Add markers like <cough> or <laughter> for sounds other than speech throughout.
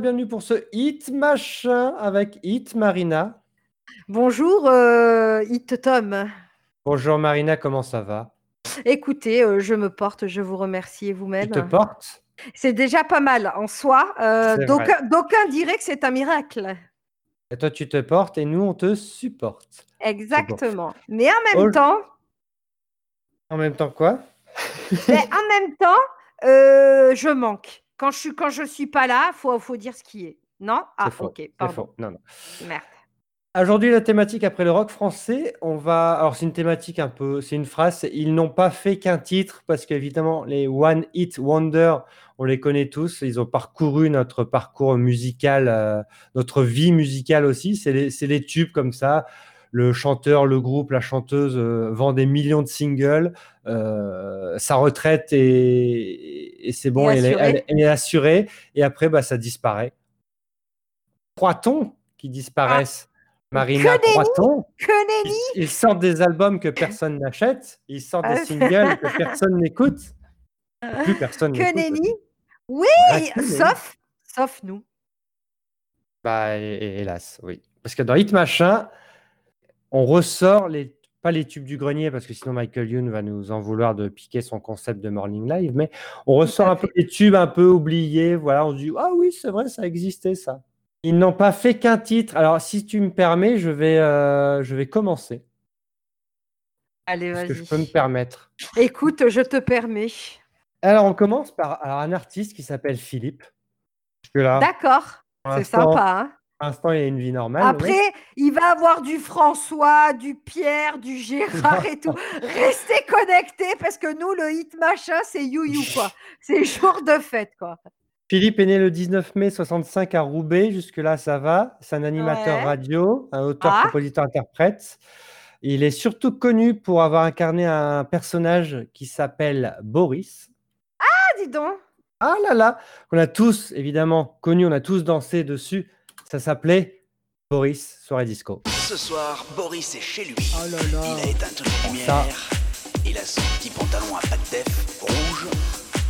Et bienvenue pour ce Hit Machin avec Hit Marina. Bonjour, euh, Hit Tom. Bonjour Marina, comment ça va? Écoutez, euh, je me porte, je vous remercie et vous-même? Tu te portes? C'est déjà pas mal en soi. euh, D'aucuns diraient que c'est un miracle. Et toi, tu te portes et nous, on te supporte. Exactement. Mais en même temps, En même temps, quoi? Mais en même temps, euh, je manque. Quand je suis, quand je suis pas là, faut, faut dire ce qui est. Non? Ah, faux. ok, pardon. Non, non. Merde. Aujourd'hui, la thématique après le rock français, on va. Alors, c'est une thématique un peu. C'est une phrase. Ils n'ont pas fait qu'un titre parce qu'évidemment, les One Hit Wonder, on les connaît tous. Ils ont parcouru notre parcours musical, euh, notre vie musicale aussi. C'est les, c'est les tubes comme ça. Le chanteur, le groupe, la chanteuse euh, vend des millions de singles. euh, sa retraite est, et c'est bon, Et elle est, assurée. elle- elle est assurée. Et après, bah, ça disparaît. Croit-on qu'ils disparaissent Marina, croit-on Que nenni ils, ils sortent des albums que personne n'achète, ils sortent des Ah. singles <laughs> que personne n'écoute. Plus personne Que nenni. Oui, nenni. sauf, sauf nous. Bah, hé- hé- hélas, oui. Parce que dans Hit Machin, on ressort les, pas les tubes du grenier, parce que sinon Michael Youn va nous en vouloir de piquer son concept de Morning Live, mais on ressort un peu les tubes un peu oubliés. Voilà, on se dit, ah oui, c'est vrai, ça existait ça. Ils n'ont pas fait qu'un titre. Alors, si tu me permets, je vais, euh, je vais commencer. Allez, que je vas-y. peux me permettre? Écoute, je te permets. Alors, on commence par alors, un artiste qui s'appelle Philippe. D'accord. C'est sympa. Hein pour l'instant, il a une vie normale. le Après, il va avoir du François, du Pierre, du Gérard et tout. <laughs> Restez connectés parce que nous, le hit machin, c'est you-you, quoi. <laughs> C'est jour de fête, quoi. Philippe est né le 19 mai 65 à Roubaix. Jusque-là, ça va. C'est un animateur Ouais. radio, un auteur, Ah. compositeur, interprète. Il est surtout connu pour avoir incarné un personnage qui s'appelle Boris. Ah, dis donc. Ah là là, qu'on a tous évidemment connu, on a tous dansé dessus. Ça s'appelait Boris Soirée Disco. Ce soir, Boris est chez lui. Oh là là. Il a éteint toutes les Ça. lumières. Il a son petit pantalon à pattes def rouge,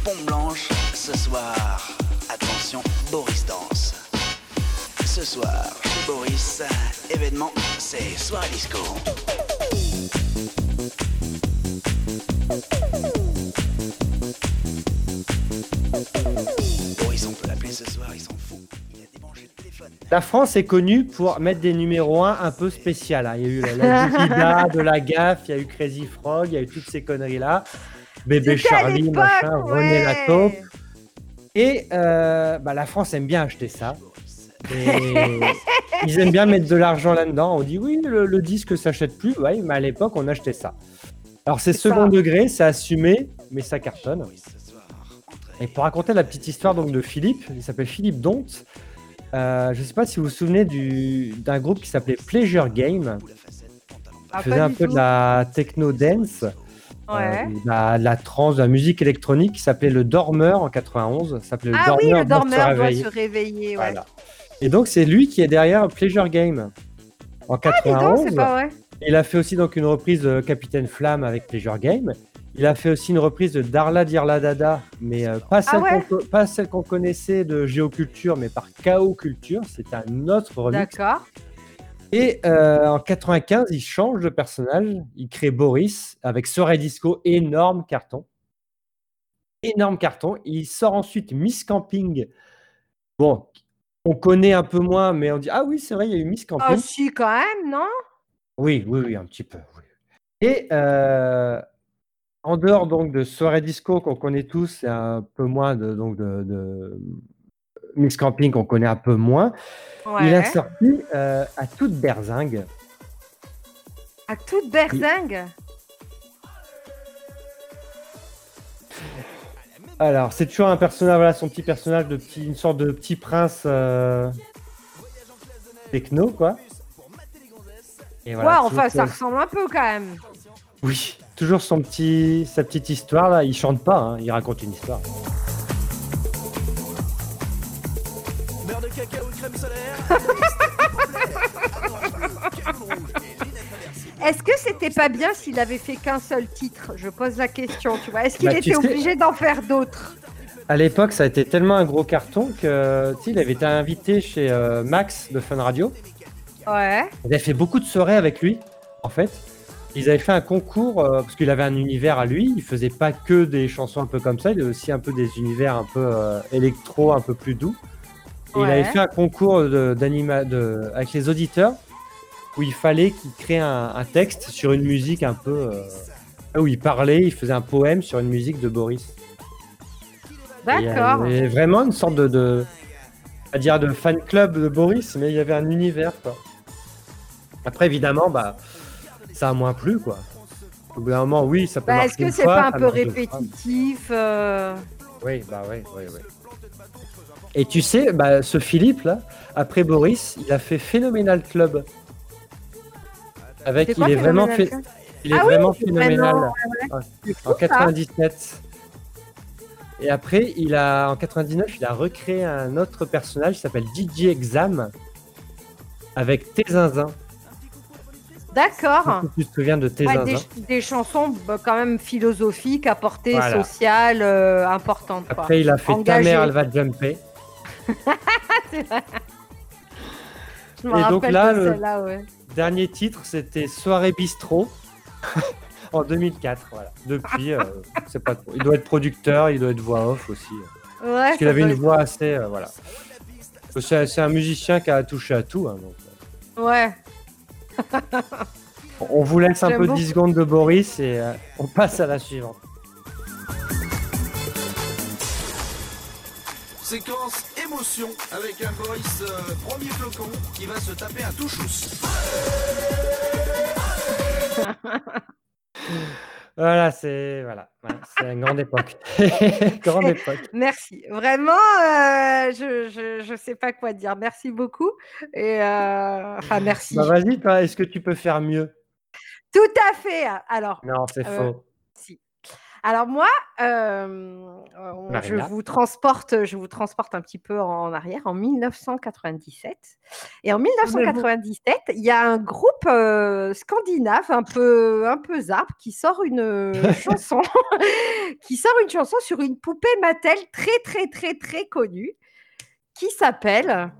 pompe blanche. Ce soir, attention, Boris danse. Ce soir, chez Boris, événement, c'est soirée disco. La France est connue pour mettre des numéros 1 un peu spécial. hein. Il y a eu la, la de la gaffe, il y a eu Crazy Frog, il y a eu toutes ces conneries-là. Bébé Charlie, machin, René ouais. la taupe. Et euh, bah, la France aime bien acheter ça. Et <laughs> ils aiment bien mettre de l'argent là-dedans. On dit oui, le, le disque s'achète plus. Oui, mais à l'époque, on achetait ça. Alors c'est second ça. degré, c'est assumé, mais ça cartonne. Et pour raconter la petite histoire donc de Philippe, il s'appelle Philippe Donte. Euh, je ne sais pas si vous vous souvenez du- d'un groupe qui s'appelait Pleasure Game. Ah, Il faisait un peu tout. de la techno dance, euh, Ouais. de, la, trance, de la musique électronique qui s'appelait le Dormeur en 91. Ça s'appelait Ah oui, le doit se dormeur doit se réveiller. Ouais. Voilà. Et donc c'est lui qui est derrière Pleasure Game. En Dis donc, 91, c'est pas vrai. il a fait aussi donc une reprise de Capitaine Flamme avec Pleasure Game. Il a fait aussi une reprise de Darla Dirla Dada, mais euh, pas, celle Ah ouais qu'on co- pas celle qu'on connaissait de Géoculture, mais par KO Culture. C'est un autre remix. D'accord. Et euh, en 95, il change de personnage. Il crée Boris avec Soirée Disco, énorme carton. Énorme carton. Il sort ensuite Miss Camping. Bon, on connaît un peu moins, mais on dit Ah oui, c'est vrai, il y a eu Miss Camping. Ah si, quand même, non? Oui, oui, oui, un petit peu. oui. Et euh, en dehors donc de soirée disco qu'on connaît tous, et un peu moins de donc de, de mix camping qu'on connaît un peu moins, il a sorti euh, à toute berzingue. À toute berzingue. Alors c'est toujours un personnage, voilà, son petit personnage de petit, une sorte de petit prince euh, techno quoi. Et enfin, ça ressemble un peu quand même. Oui, toujours son petit, sa petite histoire là. Il chante pas, hein, il raconte une histoire. Beurre de cacao, crème solaire. <laughs> Est-ce que c'était pas bien s'il avait fait qu'un seul titre? Je pose la question, tu vois. Est-ce qu'il Bah, était obligé d'en faire d'autres? À l'époque, ça a été tellement un gros carton que tu sais, il avait été invité chez euh, Max de Fun Radio. Ouais. Il avait fait beaucoup de soirées avec lui, en fait. Ils avaient fait un concours euh, parce qu'il avait un univers à lui. Il faisait pas que des chansons un peu comme ça, il avait aussi un peu des univers un peu euh, électro, un peu plus doux. Et il avait fait un concours de- avec les auditeurs où il fallait qu'il crée un, un texte sur une musique un peu euh, où il parlait, il faisait un poème sur une musique de Boris. Et Il y D'accord. avait vraiment une sorte de, de à dire de fan club de Boris, mais il y avait un univers quoi. Après évidemment, bah ça a moins plu quoi. Au bout d'un moment, oui, ça peut Bah, Est-ce que c'est pas un peu répétitif euh, Oui, bah oui, oui, oui. Et tu sais, bah, ce Philippe là, après Boris, il a fait Phénoménal Club. Avec, il est vraiment, Phénoménal fait, il est Ah vraiment phénoménal vraiment- Ouais, en ça. 97. Et après, il a en 99, il a recréé un autre personnage qui s'appelle DJ Exam avec Tézinzin. D'accord. Tu te souviens de Ouais, Tézinzin des, des chansons bah, quand même philosophiques, à portée Voilà. sociale euh, importante. quoi. Après, il a fait Ta Engagé. mère, elle va jumper. <laughs> C'est vrai. Je me Et donc là, de le- celle-là, ouais. Dernier titre, c'était Soirée Bistrot <laughs> en 2004. Voilà. Depuis, euh, c'est pas trop. Il doit être producteur, il doit être voix off aussi. euh, Ouais, Parce qu'il avait une voix assez. euh, voilà. C'est un musicien qui a touché à tout. hein, donc, être- Ouais. <laughs> on vous laisse un peu beaucoup. 10 secondes de Boris et euh, on passe à la suivante. Séquence émotion avec un Boris euh, premier flocon qui va se taper un touchous. <laughs> Voilà, c'est voilà, c'est une grande époque. <laughs> grande <laughs> époque. Merci. Vraiment, euh, je, je, je sais pas quoi dire. Merci beaucoup. Et euh, enfin, merci. Bah vas-y, est-ce que tu peux faire mieux? Tout à fait. Alors, Non, c'est Euh, faux. Alors moi, euh, je vous transporte, je vous transporte un petit peu en arrière, en 1997. Et en 1997, il y a un groupe euh, scandinave un peu, un peu zarp qui sort une <laughs> chanson, qui sort une chanson sur une poupée Mattel très très très très connue, qui s'appelle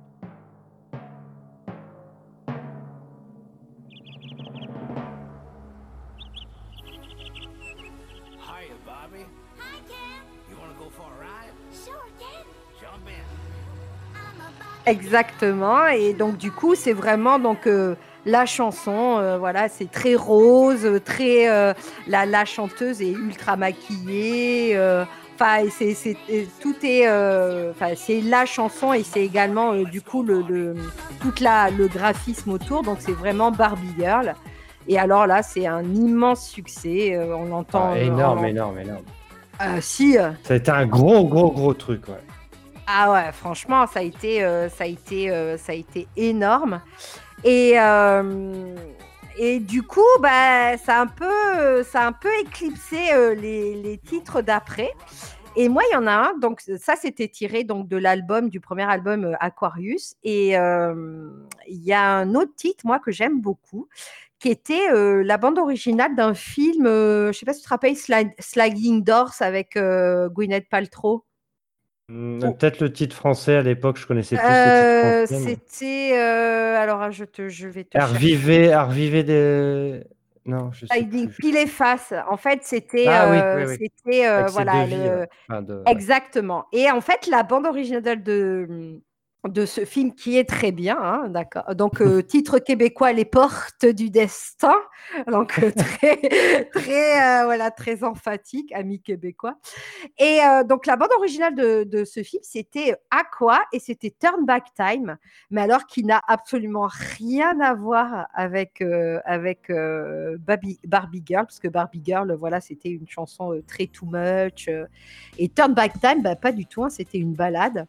Exactement. Et donc du coup, c'est vraiment donc euh, la chanson. euh, voilà, c'est très rose, très euh, la, la chanteuse est ultra maquillée. euh, Enfin, c'est, c'est- et tout est, euh, enfin, c'est la chanson et c'est également euh, du coup le, le toute la le graphisme autour. Donc c'est vraiment Barbie Girl. Et alors là, c'est un immense succès. euh, on l'entend. Ah, euh, énorme, énorme, énorme. euh, si. euh, été un gros, gros, gros truc. Ouais. Ah ouais, franchement, ça a été, euh, ça a été, euh, ça a été énorme. Et, euh, et du coup, bah, ça, a un peu, ça a un peu éclipsé les, les titres d'après. Et moi, il y en a un. Donc, ça, c'était tiré donc de l'album, du premier album Aquarius. Et il y a un autre titre, moi, que j'aime beaucoup, qui était la bande originale d'un film. je ne sais pas si tu te rappelles, Sli- Sliding Doors avec Gwyneth Paltrow. Hmm, Peut-être le titre français à l'époque, je connaissais plus Euh, le titre français. mais- C'était. euh, alors, je, te, je vais te. Elle revivait des. Non, je sais plus. Pile et face. En fait, c'était. Ah oui, euh, oui, oui. C'était. euh, voilà. devis, le- ouais. Enfin, de- ouais. Exactement. Et en fait, la bande originale de, de ce film qui est très bien, hein, d'accord. Donc, <laughs> euh, titre québécois, Les portes du destin. Donc, euh, <laughs> très, très, euh, voilà, très emphatique, ami québécois. Et donc, la bande originale de, de ce film, c'était Aqua et c'était Turn Back Time, mais alors qui n'a absolument rien à voir avec, avec Barbie, Barbie Girl, parce que Barbie Girl, voilà, c'était une chanson très too much. et Turn Back Time, bah, pas du tout, hein, c'était une balade.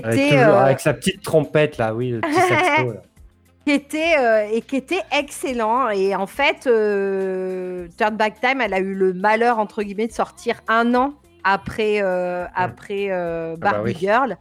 Qui Avec, était, toujours- euh, avec sa petite trompette là, oui, le petit <laughs> saxo. là. qui était, euh, et qui était excellent. Et en fait, euh, Turn Back Time, elle a eu le malheur, entre guillemets, de sortir un an après, euh, après euh, bah Barbie oui. Girl.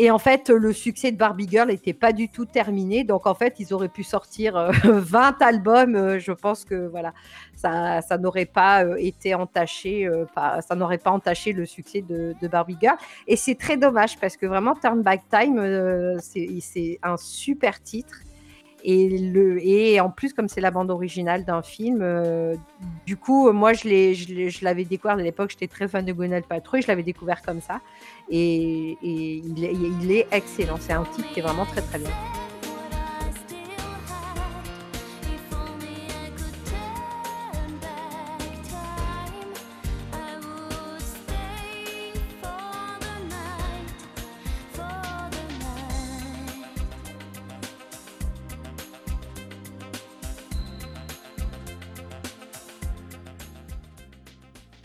Et en fait, le succès de Barbie Girl n'était pas du tout terminé. Donc, en fait, ils auraient pu sortir euh, <laughs> 20 albums. Euh, je pense que voilà, ça, ça n'aurait pas été entaché, pas- ça n'aurait pas entaché le succès de, de Barbie Girl. Et c'est très dommage parce que vraiment, Turn Back Time, c'est un super titre. Et, le, et en plus, comme c'est la bande originale d'un film, euh, du coup, moi, je l'avais découvert à l'époque, j'étais très fan de Paltrow, et je l'avais découvert comme ça. Et, et il, est, il est excellent. C'est un titre qui est vraiment très très bien.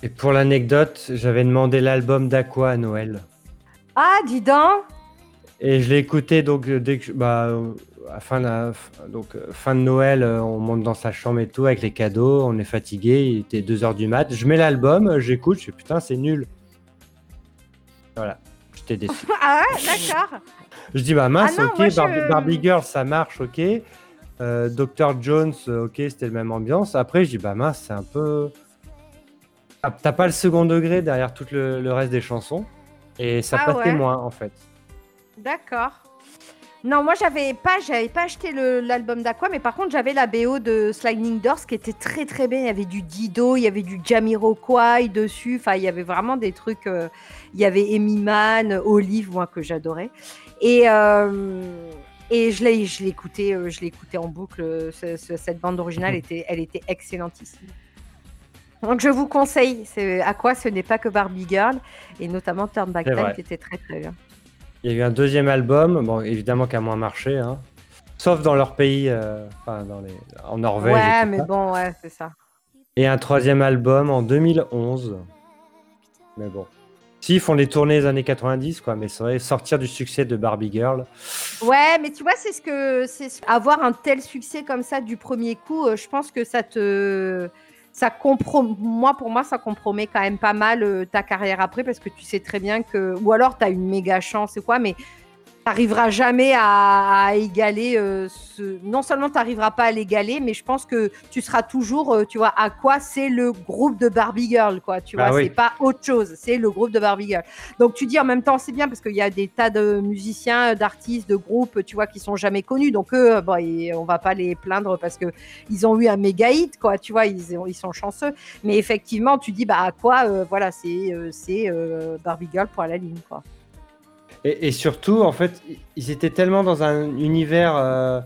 Et pour l'anecdote, j'avais demandé l'album d'Aqua à Noël. Ah, dis donc Et je l'ai écouté donc dès que je- bah, à fin de, la- f- donc, fin de Noël, euh, on monte dans sa chambre et tout avec les cadeaux, on est fatigué, il était 2h du mat. Je mets l'album, euh, j'écoute, je fais putain, c'est nul. Voilà, j'étais déçu. <laughs> Ah ouais, d'accord. Je dis bah mince, Ah non, ok, moi, je- Barbie, Barbie Girl ça marche, ok. Euh, Dr Jones, euh, ok, c'était la même ambiance. Après, je dis bah mince, c'est un peu. Ah, T'as pas le second degré derrière tout le, le reste des chansons. Et ça Ah passait ouais. moins en fait. D'accord. Non, moi j'avais pas, j'avais pas acheté l'album d'Aqua, mais par contre j'avais la BO de Sliding Doors qui était très très bien. Il y avait du Dido, il y avait du Jamiroquai dessus. Enfin, il y avait vraiment des trucs. euh, il y avait Amy Mann, Olive, moi que j'adorais. Et euh, et je l'ai, je l'écoutais, euh, je l'écoutais en boucle. ce- ce- cette bande originale était, elle était excellentissime. Donc je vous conseille. C'est Aqua, ce n'est pas que Barbie Girl et notamment Turn Back Time qui était très très bien. Il y a eu un deuxième album, bon évidemment qui a moins marché, hein. sauf dans leur pays, euh, enfin dans les, en Norvège. Ouais, mais ça. bon, ouais, c'est ça. Et un troisième album en 2011. Mais bon. Si, ils font les tournées des années 90, quoi. Mais c'est vrai, sortir du succès de Barbie Girl. Ouais, mais tu vois, c'est ce que c'est avoir un tel succès comme ça du premier coup. euh, je pense que ça te ça comprom... moi pour moi ça compromet quand même pas mal euh, ta carrière après parce que tu sais très bien que ou alors tu une méga chance ou quoi mais t'arriveras jamais à, à égaler euh, ce... non seulement t'arriveras pas à l'égaler mais je pense que tu seras toujours euh, tu vois à quoi c'est le groupe de Barbie Girl quoi tu Bah vois oui. c'est pas autre chose c'est le groupe de Barbie Girl. Donc tu dis en même temps c'est bien parce qu'il y a des tas de musiciens d'artistes de groupes tu vois qui sont jamais connus. Donc eux bon, et on va pas les plaindre parce que ils ont eu un méga hit quoi tu vois ils, ils sont chanceux. Mais effectivement tu dis bah à quoi euh, voilà c'est euh, c'est euh, Barbie Girl pour la ligne quoi Et, surtout, en fait, ils étaient tellement dans un univers euh,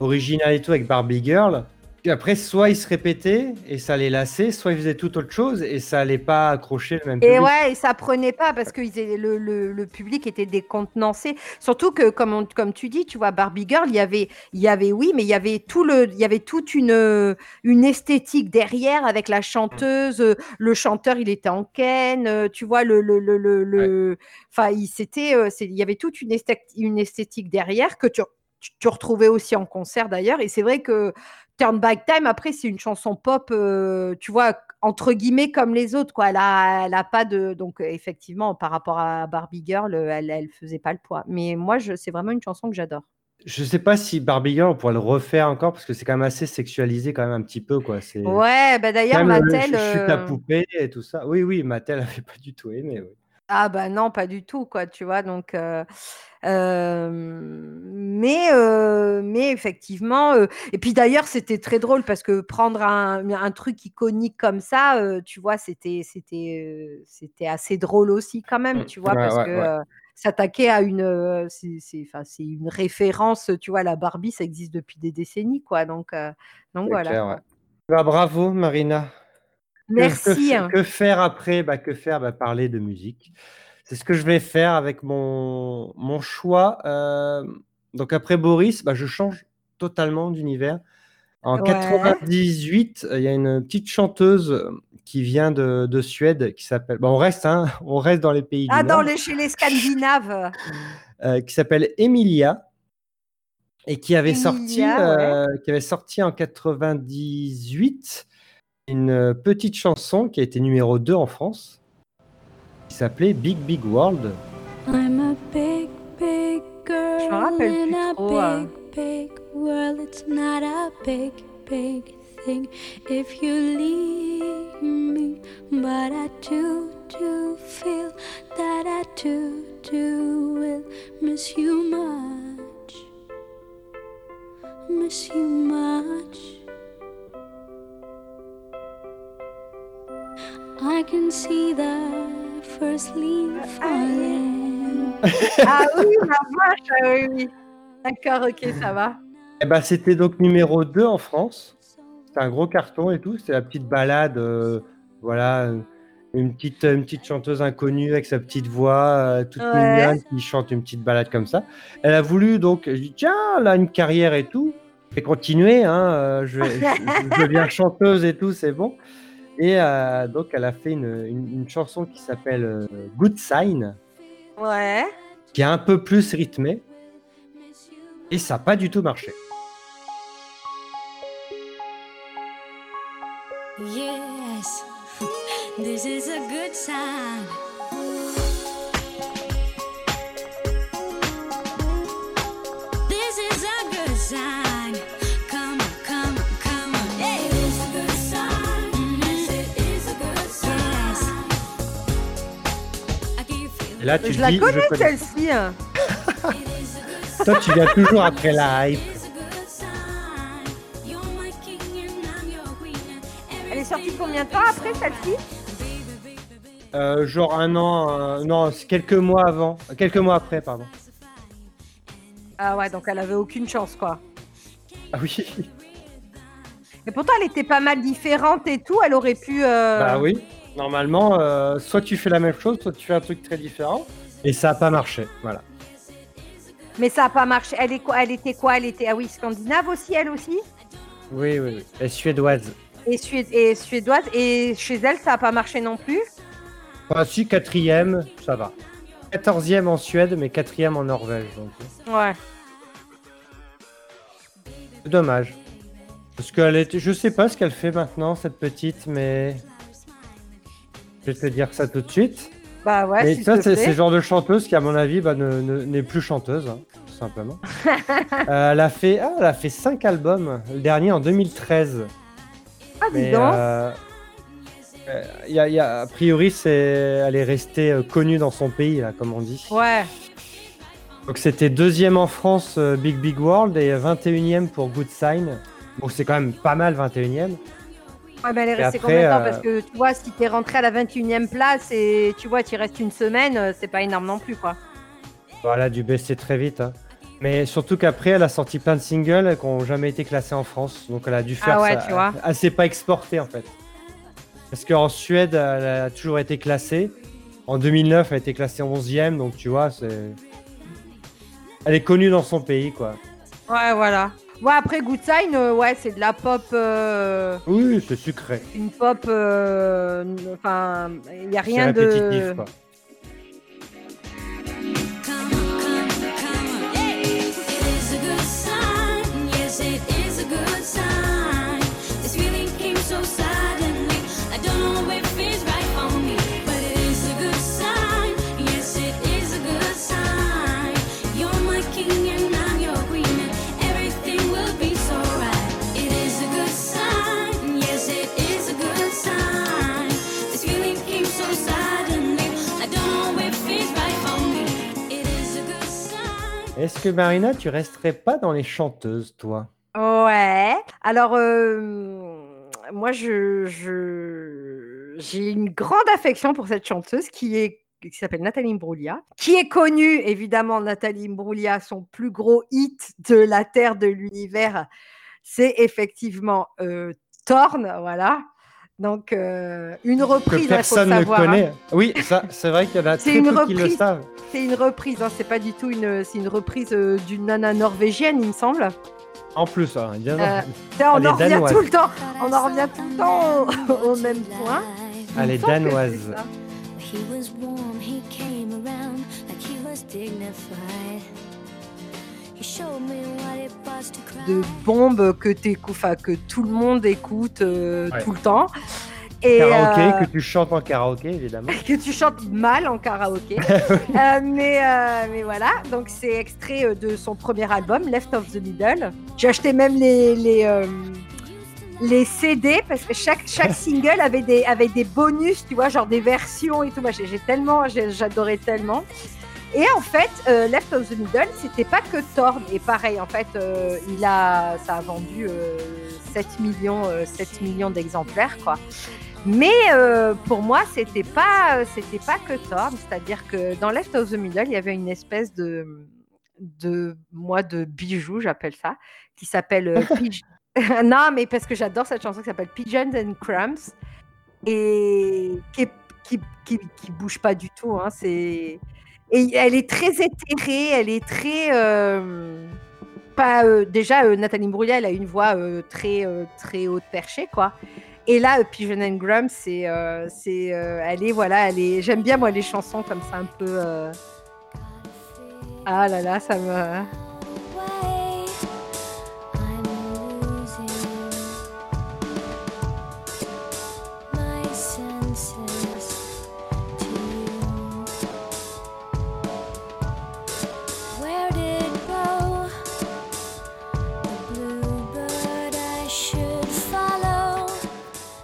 original et tout avec Barbie Girl. Après, soit ils se répétaient et ça les lassait, soit ils faisaient tout autre chose et ça allait pas accrocher le même Et public. ouais, et ça prenait pas parce que le, le, le public était décontenancé. Surtout que, comme, on- comme tu dis, tu vois, Barbie Girl, il y avait, il y avait, oui, mais il y avait tout le, il y avait toute une, une esthétique derrière avec la chanteuse, le chanteur, il était en ken, tu vois, le, le, le, le, le- enfin, il s'était, euh, c'est- il y avait toute une esthétique, une esthétique derrière que tu, tu, tu retrouvais aussi en concert d'ailleurs. Et c'est vrai que Turn Back Time, après, c'est une chanson pop, euh, tu vois, entre guillemets, comme les autres, quoi. Elle a, elle a pas de. Donc, euh, effectivement, par rapport à Barbie Girl, euh, elle, elle faisait pas le poids. Mais moi, c'est vraiment une chanson que j'adore. Je sais pas si Barbie Girl, on pourrait le refaire encore parce que c'est quand même assez sexualisé, quand même un petit peu, quoi. Ouais, bah d'ailleurs, le Mattel. je, je suis ta euh, poupée et tout ça. Oui, oui, Mattel <laughs> avait pas du tout aimé. oui. Ah bah non, pas du tout, quoi, tu vois. Donc, euh, euh, mais, euh, mais effectivement, euh, et puis d'ailleurs, c'était très drôle parce que prendre un, un truc iconique comme ça, tu vois, c'était, c'était, c'était assez drôle aussi quand même, Mm, tu vois, ouais, parce ouais, que ouais. s'attaquer à une, c'est, une référence, tu vois, la Barbie, ça existe depuis des décennies, quoi. Donc, donc voilà. clair. Bah, bravo, Marina. Que- Merci. Que, hein. que faire après bah, Que faire bah, Parler de musique? C'est ce que je vais faire avec mon, mon choix. Euh, donc après Boris, bah, je change totalement d'univers. En Ouais. 98, euh, il y a une petite chanteuse euh, qui vient de, de Suède qui s'appelle. bon, on reste, hein, on reste dans les pays Ah, du dans Nord, les, chez les Scandinaves. <laughs> euh, qui s'appelle Emilia et qui avait sorti, ouais. euh, qui avait sorti en 98 une petite chanson qui a été numéro 2 en France. qui s'appelait Big Big World. I'm a big, big girl me rappelle in plus a trop, euh. big, big world. It's not a big, big thing if you leave me, but I do, do feel that I do, do will miss you much, miss you much. Can see the first leaf falling. Ah oui, la <laughs> vache, ah oui, oui. D'accord, ok, ça va. Eh ben, c'était donc numéro 2 en France. C'était un gros carton et tout. C'était la petite balade, euh, voilà, euh, une petite, une petite chanteuse inconnue avec sa petite voix euh, toute Ouais. mignonne qui chante une petite balade comme ça. Elle a voulu donc, je dis tiens, là une carrière et tout. Je vais continuer, hein, euh, je, vais- je- je deviens <laughs> chanteuse et tout, c'est bon. Et euh, donc elle a fait une, une- une chanson qui s'appelle euh, Good Sign, Ouais. qui est un peu plus rythmée. Et ça n'a pas du tout marché. Yes, <laughs> this is a good sign. Là, tu Je la connais celle-ci. hein. <laughs> Toi, tu viens toujours après la hype. Elle est sortie combien de temps après celle-ci? Euh, genre un an, euh, non, c'est quelques mois avant, quelques mois après, pardon. Ah ouais, donc elle avait aucune chance quoi. Ah oui, Et pourtant elle était pas mal différente et tout, elle aurait pu... euh, bah oui. Normalement, euh, soit tu fais la même chose, soit tu fais un truc très différent. Et ça a pas marché, voilà. Mais ça a pas marché. Elle, est quoi elle était quoi? Elle était, ah oui, scandinave aussi, elle aussi? Oui, oui, oui. Et suédoise. et, sué- et suédoise. Et chez elle, ça a pas marché non plus? Ah si, quatrième, ça va. Quatorzième en Suède, mais quatrième en Norvège. Donc, Ouais. c'est dommage. Parce qu'elle était, je sais pas ce qu'elle fait maintenant, cette petite, mais vais te dire ça tout de suite. Bah ouais, s'il ça, c'est le genre de chanteuse qui, à mon avis, bah, ne- ne- n'est plus chanteuse, hein, tout simplement. <laughs> Euh, elle, a fait, ah, elle a fait cinq albums, le dernier en 2013. Ah, dis Mais donc. euh, euh, y a- y a- a priori, c'est, elle est restée euh, connue dans son pays, là, comme on dit. Ouais. Donc c'était deuxième en France, Big Big World, et 21e pour Good Sign. Donc c'est quand même pas mal, 21e. Ouais, mais elle est restée après, combien de temps euh, Parce que tu vois, si t'es rentré à la 21e place et tu vois, tu restes une semaine, euh, c'est pas énorme non plus quoi. Voilà, du baisser très vite. hein. Mais surtout qu'après, elle a sorti plein de singles qui n'ont jamais été classés en France. Donc elle a dû faire Ah ouais, ça. tu vois. Elle s'est pas exportée en fait. Parce qu'en Suède, elle a toujours été classée. En 2009, elle a été classée 11e. Donc tu vois, c'est. Elle est connue dans son pays, quoi. Ouais, voilà. Ouais, après Good Sign, euh, ouais, c'est de la pop, euh, Oui, c'est sucré. une pop, euh, enfin, il n'y a C'est rien répétitif, de... quoi. Est-ce que Marina, tu resterais pas dans les chanteuses, toi? Ouais. Alors, euh, moi, je, j'ai une grande affection pour cette chanteuse qui s'appelle Nathalie Imbruglia, qui est connue, évidemment, Nathalie Imbruglia, son plus gros hit de la Terre de l'univers, c'est effectivement euh, Torn, voilà. Donc, euh, une Que reprise, il faut personne ne savoir. hein. connaît. Oui, ça, c'est vrai qu'il y en a C'est très une peu qui le reprise. savent. C'est une reprise, hein, c'est pas du tout une, c'est une reprise euh, d'une nana norvégienne, il me semble. En plus, hein. Euh, Putain, on est en revient danoise. tout le temps, on en revient tout le temps au, au même point. Elle Il est que danoise. De bombes que, que tout le monde écoute euh, Ouais. tout le temps. Et, Karaoké, euh, que tu chantes en karaoké, évidemment. <laughs> que tu chantes mal en karaoké. <laughs> Euh, mais, euh, mais voilà, donc c'est extrait de son premier album, Left of the Middle. J'ai acheté même les, les, euh, les CD parce que chaque, chaque <laughs> single avait des, avait des bonus, tu vois, genre des versions et tout. J'ai tellement, j'ai- j'adorais tellement. Et en fait, euh, Left of the Middle, c'était pas que Thorn. Et pareil, en fait, euh, il a, ça a vendu euh, 7 millions, euh, 7 millions d'exemplaires, quoi. Mais euh, pour moi, c'était pas, c'était pas que Thorn. C'est-à-dire que dans Left of the Middle, il y avait une espèce de, de moi, de bijou, j'appelle ça, qui s'appelle euh, <laughs> <laughs> non, mais parce que j'adore cette chanson qui s'appelle Pigeons and Crumbs et qui, qui, qui, qui bouge pas du tout. Hein, c'est et elle est très éthérée, elle est très euh, pas euh, déjà euh, Nathalie Imbruglia, elle a une voix très très haute perchée quoi. Et là, Pigeon and Grumps, c'est c'est elle est voilà, elle est j'aime bien moi les chansons comme ça un peu ah là là, ça me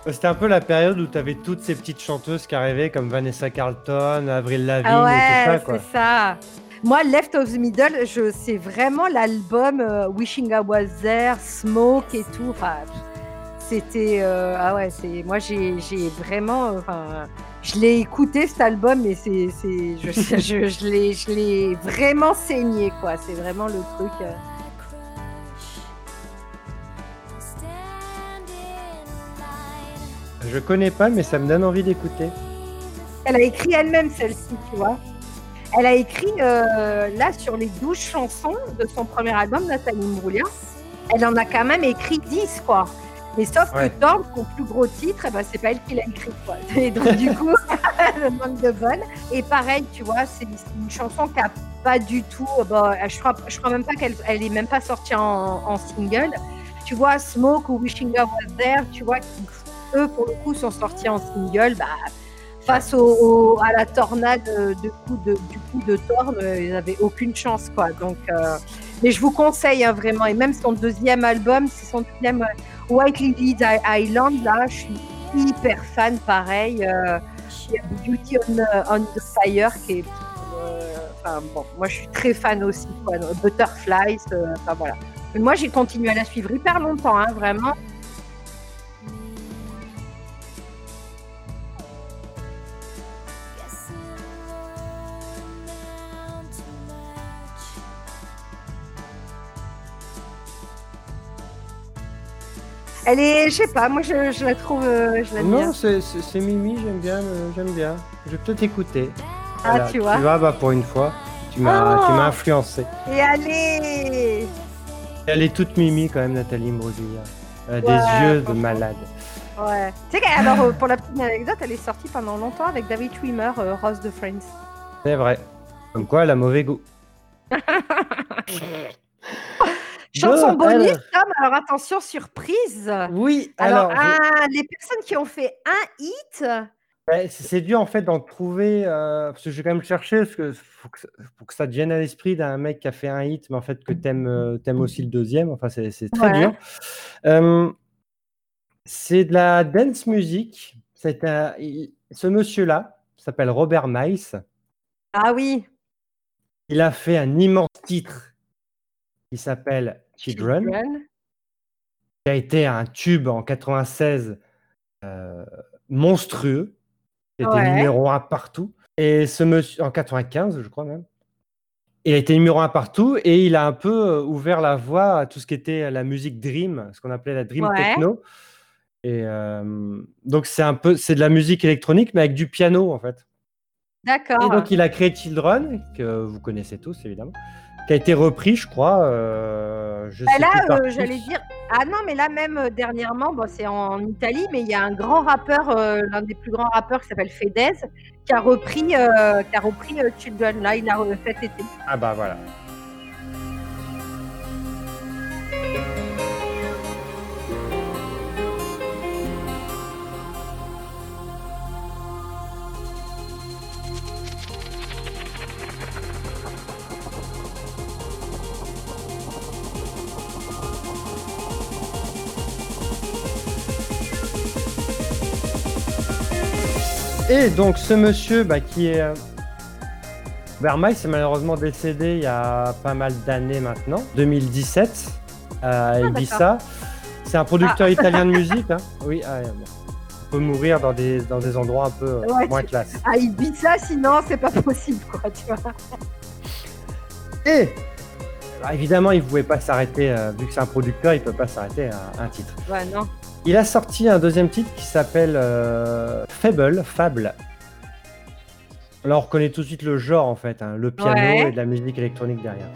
C'était un peu la période où tu avais toutes ces petites chanteuses qui arrivaient, comme Vanessa Carlton, Avril Lavigne Ah et ouais, tout ça, quoi. c'est ça. Moi, Left of the Middle, je, c'est vraiment l'album euh, Wishing I Was There, Smoke et tout. Enfin, c'était. euh, ah ouais, c'est. Moi, j'ai, j'ai vraiment. Enfin, je l'ai écouté cet album, mais c'est. c'est je, <laughs> je, je, l'ai, je l'ai vraiment saigné, quoi. C'est vraiment le truc. euh. Je connais pas, mais ça me donne envie d'écouter. Elle a écrit elle-même celle-ci, tu vois. Elle a écrit, euh, là, sur les 12 chansons de son premier album, Nathalie Imbruglia, elle en a quand même écrit 10, quoi. Mais sauf Ouais. que Thorn, son plus gros titre, eh ben, c'est pas elle qui l'a écrit, quoi. <laughs> Et donc, du coup, <laughs> le manque de bonne. Et pareil, tu vois, c'est une chanson qui a pas du tout. euh, Bon, je crois, je crois même pas qu'elle elle est même pas sortie en, en single. Tu vois, Smoke ou Wishing I Was There, tu vois, qui, eux, pour le coup, sont sortis en single. Bah, face au, à la tornade euh, de coup de, du coup de Thorn, euh, ils n'avaient aucune chance, quoi. Donc, euh, mais je vous conseille hein, vraiment. Et même son deuxième album, c'est son deuxième White Lilies Island. Là, je suis hyper fan, pareil. Beauty on, the Fire qui est. Enfin bon, moi je suis très fan aussi. Quoi. Butterflies, enfin voilà. Mais moi j'ai continué à la suivre hyper longtemps, hein, vraiment. Elle est, je sais pas, moi je, je la trouve, euh, je l'aime bien. Non, c'est Mimi, j'aime bien, euh, j'aime bien. Je vais peut-être écouter. Ah, tu vois. Tu vois, bah, pour une fois, tu m'as Oh. influencé. Et allez Elle est toute Mimi quand même, Nathalie Imbruglia. Elle a Ouais, des yeux de malade. Ouais. Tu sais alors euh, pour la petite anecdote, elle est sortie pendant longtemps avec David Schwimmer, euh, Rose de Friends. C'est vrai. Comme quoi, elle a mauvais goût. <laughs> Chanson Bon, bonus, alors. Tom, alors attention, surprise. Oui, Alors, alors, je- ah, les personnes qui ont fait un hit, Ouais, c'est dur en fait d'en trouver, euh, parce que j'ai quand même cherché, parce que faut que, ça- faut que ça te vienne à l'esprit d'un mec qui a fait un hit, mais en fait que t'aimes euh, t'aimes aussi le deuxième, enfin c'est très Ouais. dur. Euh, c'est de la dance music. C'est un- il- ce monsieur-là s'appelle Robert Miles. ah oui, Il a fait un immense titre qui s'appelle Children, Children. qui a été un tube en 96 euh, monstrueux. Il était Ouais. numéro un partout. Et ce monsieur, en 95, je crois même. Il a été numéro un partout et il a un peu euh, ouvert la voie à tout ce qui était la musique dream, ce qu'on appelait la dream Ouais. techno. Et euh, donc c'est un peu, c'est de la musique électronique mais avec du piano en fait. Et D'accord. donc il a créé Children que vous connaissez tous évidemment, qui a été repris, je crois. euh, je Bah sais là, euh, j'allais dire. Ah non, mais là même euh, dernièrement, bon, c'est en Italie, mais il y a un grand rappeur, euh, l'un des plus grands rappeurs qui s'appelle Fedez, qui a repris, qui a repris Children. Là, il a refait cet été. Ah bah voilà. Et donc ce monsieur bah, qui est... Euh... Vermeil est malheureusement décédé il y a pas mal d'années maintenant, 2017, à Ibiza. C'est un producteur italien de <laughs> musique. hein. Oui, ah, bon. on peut mourir dans des, dans des endroits un peu euh, Ouais, moins tu- classe. Ah, Ibiza, sinon, c'est pas possible, quoi, tu vois. Et bah, évidemment, il ne pouvait pas s'arrêter, euh, vu que c'est un producteur, il ne peut pas s'arrêter à un titre. Ouais, non. Il a sorti un deuxième titre qui s'appelle euh, Fable, Fable. Là, on reconnaît tout de suite le genre en fait, hein, le piano Ouais. et de la musique électronique derrière.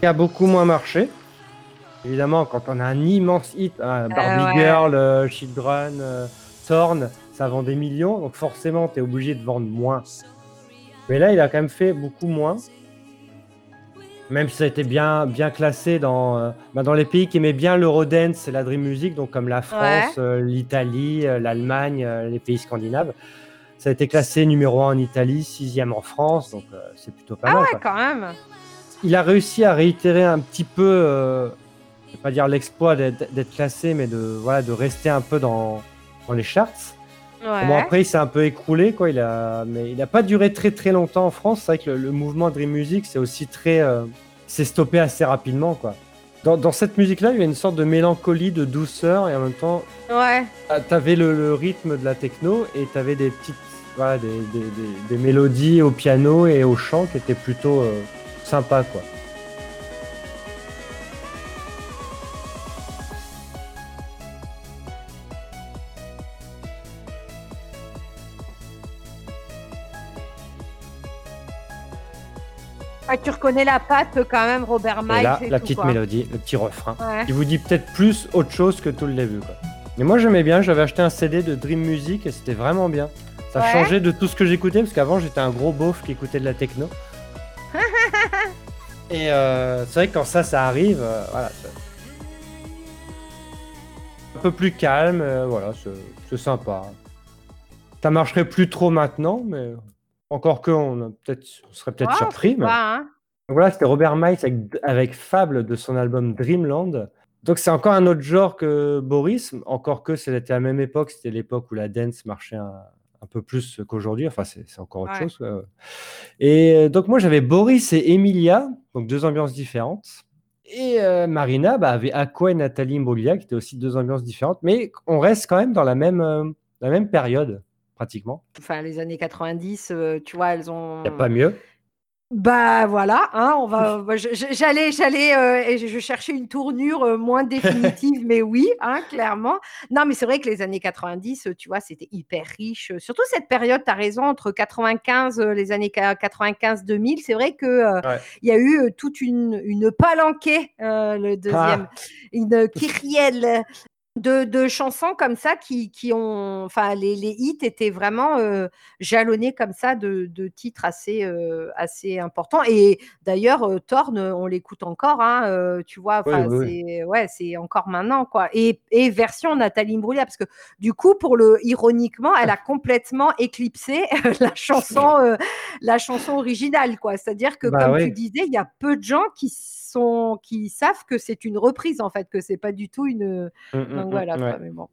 Qui a beaucoup moins marché. Évidemment, quand on a un immense hit, hein, Barbie ouais. Girl, euh, Children, euh, Thorn, ça vend des millions, donc forcément, tu es obligé de vendre moins. Mais là, il a quand même fait beaucoup moins. Même si ça a été bien, bien classé dans, euh, bah, dans les pays qui aimaient bien l'Eurodance et la Dream Music, donc comme la France, euh, l'Italie, euh, l'Allemagne, les pays scandinaves. Ça a été classé numéro 1 en Italie, sixième en France, donc c'est plutôt pas Ah mal. ouais, quoi. quand même. Il a réussi à réitérer un petit peu, je vais pas dire l'exploit d'être classé, mais de, voilà, de rester un peu dans, dans les charts. Ouais. Bon, après, il s'est un peu écroulé, quoi. Il a, mais il n'a pas duré très très longtemps en France. C'est vrai que le, le mouvement Dream Music, c'est aussi très. euh, c'est stoppé assez rapidement, quoi. Dans, dans cette musique-là, il y a une sorte de mélancolie, de douceur, et en même temps, Ouais. ah, t'avais le, le rythme de la techno, et t'avais des petites. Voilà, des, des- des- des mélodies au piano et au chant qui étaient plutôt euh, sympas, quoi. Ah, tu reconnais la patte quand même, Robert Miles. et là, la tout, petite quoi. mélodie, le petit refrain. Ouais. Il vous dit peut-être plus autre chose que tout le début. Quoi. Mais moi j'aimais bien, j'avais acheté un CD de Dream Music et c'était vraiment bien. Ça Ouais. changeait de tout ce que j'écoutais parce qu'avant j'étais un gros beauf qui écoutait de la techno. <laughs> et euh, c'est vrai que quand ça, ça arrive, euh, voilà. Un peu plus calme, euh, voilà, c'est sympa. Ça marcherait plus trop maintenant, mais encore que on, a peut-être, on serait peut-être Ouais, surpris. mais- hein. donc Voilà, c'était Robert Miles avec, avec Fable de son album Dreamland. Donc c'est encore un autre genre que Boris, encore que c'était à la même époque, c'était l'époque où la dance marchait un, un peu plus qu'aujourd'hui, enfin c'est c'est encore autre Ouais. chose. Et euh, donc moi j'avais Boris et Emilia, donc deux ambiances différentes. Et euh, Marina bah, avait Aqua et Nathalie Imbruglia, qui étaient aussi deux ambiances différentes, mais on reste quand même dans la même, euh, la même période, pratiquement. Enfin, les années 90, euh, tu vois, elles ont. Il n'y a pas mieux. Bah voilà, hein, on va. bah, J'allais, j'allais, euh, et je, cherchais une tournure euh, moins définitive, <laughs> mais oui, hein, clairement. Non, mais c'est vrai que les années 90, euh, tu vois, c'était hyper riche. Surtout cette période, tu as raison, entre 95, euh, les années 95-2000, c'est vrai que euh, Ouais. il y a eu toute une, une palanquée, le deuxième, Ah. une kyrielle de, de chansons comme ça qui, qui ont. Enfin, les, les hits étaient vraiment euh, jalonnés comme ça de, de titres assez, euh, assez importants. Et d'ailleurs, euh, Thorn, on l'écoute encore, hein, euh, tu vois. Oui, oui, c'est ouais, c'est encore maintenant, quoi. Et, et version Nathalie Imbruglia, parce que du coup, pour le ironiquement, elle a <laughs> complètement éclipsé la chanson, euh, la chanson originale, quoi. C'est-à-dire que, Bah comme tu disais, il y a peu de gens qui sont qui savent que c'est une reprise en fait, que c'est pas du tout une. Mm, mm, Donc mm, voilà. ouais. quoi, mais bon.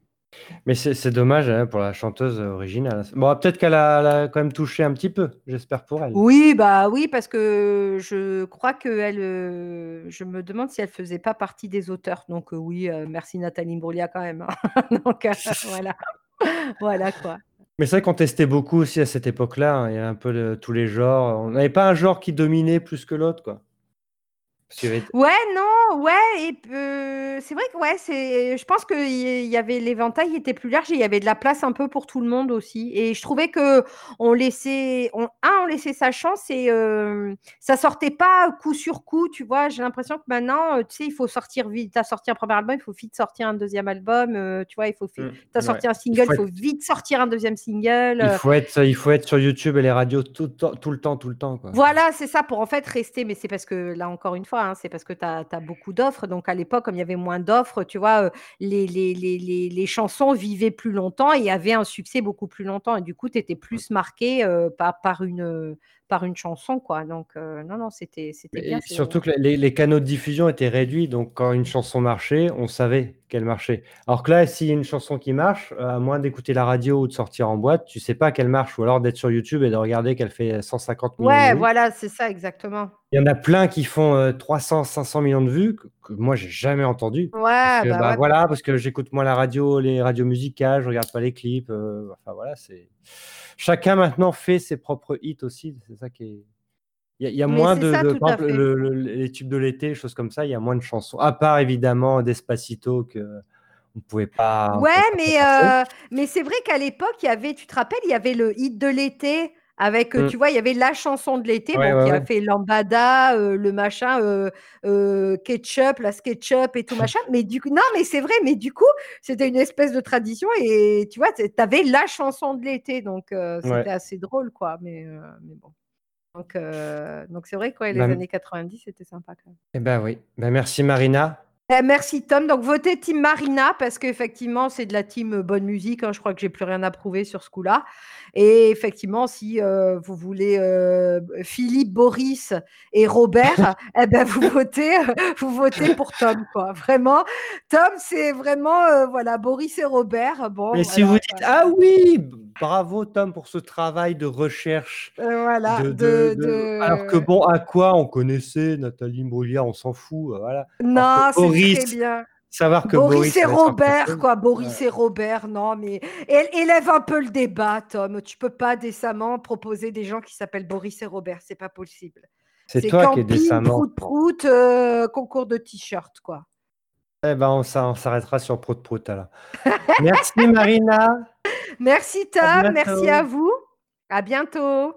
Mais c'est dommage hein, pour la chanteuse originale. Bon, peut-être qu'elle a, quand même touché un petit peu, j'espère pour elle. Oui, bah oui, parce que je crois que elle, euh, je me demande si elle faisait pas partie des auteurs. Donc euh, oui, euh, merci Nathalie Imbruglia quand même. hein. <laughs> Donc <laughs> voilà, voilà quoi. Mais c'est vrai qu'on testait beaucoup aussi à cette époque-là. hein, Il y a un peu de- tous les genres. On n'avait pas un genre qui dominait plus que l'autre, quoi. Parce qu'il y avait- Ouais, non, ouais, et euh, c'est vrai que ouais, c'est, je pense que y y avait l'éventail était plus large et il y avait de la place un peu pour tout le monde aussi. Et je trouvais que on laissait, on, un, on laissait sa chance et euh, ça sortait pas coup sur coup, tu vois. J'ai l'impression que maintenant, euh, tu sais, il faut sortir vite. T'as sorti un premier album, il faut vite sortir un deuxième album, euh, tu vois. Il faut, fi- Mm, t'as ouais. sorti un single, il faut être- vite sortir un deuxième single. Il faut, être, il faut être sur YouTube et les radios tout, le temps- tout le temps, tout le temps, quoi. Voilà, c'est ça pour en fait rester, mais c'est parce que là encore une fois, hein, c'est parce que tu as, beaucoup d'offres. Donc à l'époque, comme il y avait moins d'offres, tu vois, les, les, les, les, les chansons vivaient plus longtemps et avaient un succès beaucoup plus longtemps. Et du coup, tu étais plus marqué euh, par, par, une, par une chanson, quoi. Donc euh, non, non, c'était c'était bien. Surtout que les, les canaux de diffusion étaient réduits, donc quand une chanson marchait, on savait qu'elle marchait. Alors que là, s'il y a une chanson qui marche, euh, à moins d'écouter la radio ou de sortir en boîte, tu sais pas qu'elle marche, ou alors d'être sur YouTube et de regarder qu'elle fait 150 millions Ouais, de vues. voilà, c'est ça, exactement. Il y en a plein qui font euh, 300, 500 millions de vues que, que moi j'ai jamais entendu. Ouais, Parce que, bah bah, ouais. voilà, parce que j'écoute moins la radio, les radios musicales, je regarde pas les clips. euh, enfin voilà, c'est chacun maintenant fait ses propres hits aussi. C'est ça qui est. Il y a, y moins de, ça, de- tout par à exemple, fait. le- le- les tubes de l'été, choses comme ça. Il y a moins de chansons, à part évidemment Despacito que on pouvait pas. Ouais, mais, euh, mais c'est vrai qu'à l'époque, il y avait, tu te rappelles, il y avait le hit de l'été avec, euh, Mm. tu vois, il y avait la chanson de l'été, Ouais, bon, ouais, qui a fait Lambada, euh, le machin, euh, euh, Ketchup, la SketchUp et tout <laughs> machin. Mais du coup, non, mais c'est vrai, mais du coup, c'était une espèce de tradition et tu vois, tu avais la chanson de l'été, donc c'était assez drôle, quoi. Mais, mais bon. Donc, donc c'est vrai que les années 90, c'était sympa quand même. Eh ben oui. Ben, merci Marina. Eh, merci Tom. Donc votez Team Marina parce qu'effectivement c'est de la team euh, bonne musique. hein. Je crois que j'ai plus rien à prouver sur ce coup-là. Et effectivement, si euh, vous voulez euh, Philippe, Boris et Robert, <laughs> eh ben vous votez, vous votez pour Tom quoi. Vraiment, Tom c'est vraiment euh, voilà Boris et Robert. Bon, Mais si vous dites ah oui, bravo Tom pour ce travail de recherche. voilà, de- Alors que bon, à quoi on connaissait Nathalie Imbruglia, on s'en fout. Voilà. non, Boris, très bien. Savoir que Boris, Boris et Robert, quoi. Boris et Robert, non, mais élève un peu le débat, Tom. Tu peux pas décemment proposer des gens qui s'appellent Boris et Robert, c'est pas possible. C'est toi qui es camping, décemment. prout prout, euh, concours de t-shirt, quoi. Eh ben, on, s'a- on s'arrêtera sur Prout Prout alors. Merci Marina. <laughs> Merci Tom, merci à vous. À bientôt.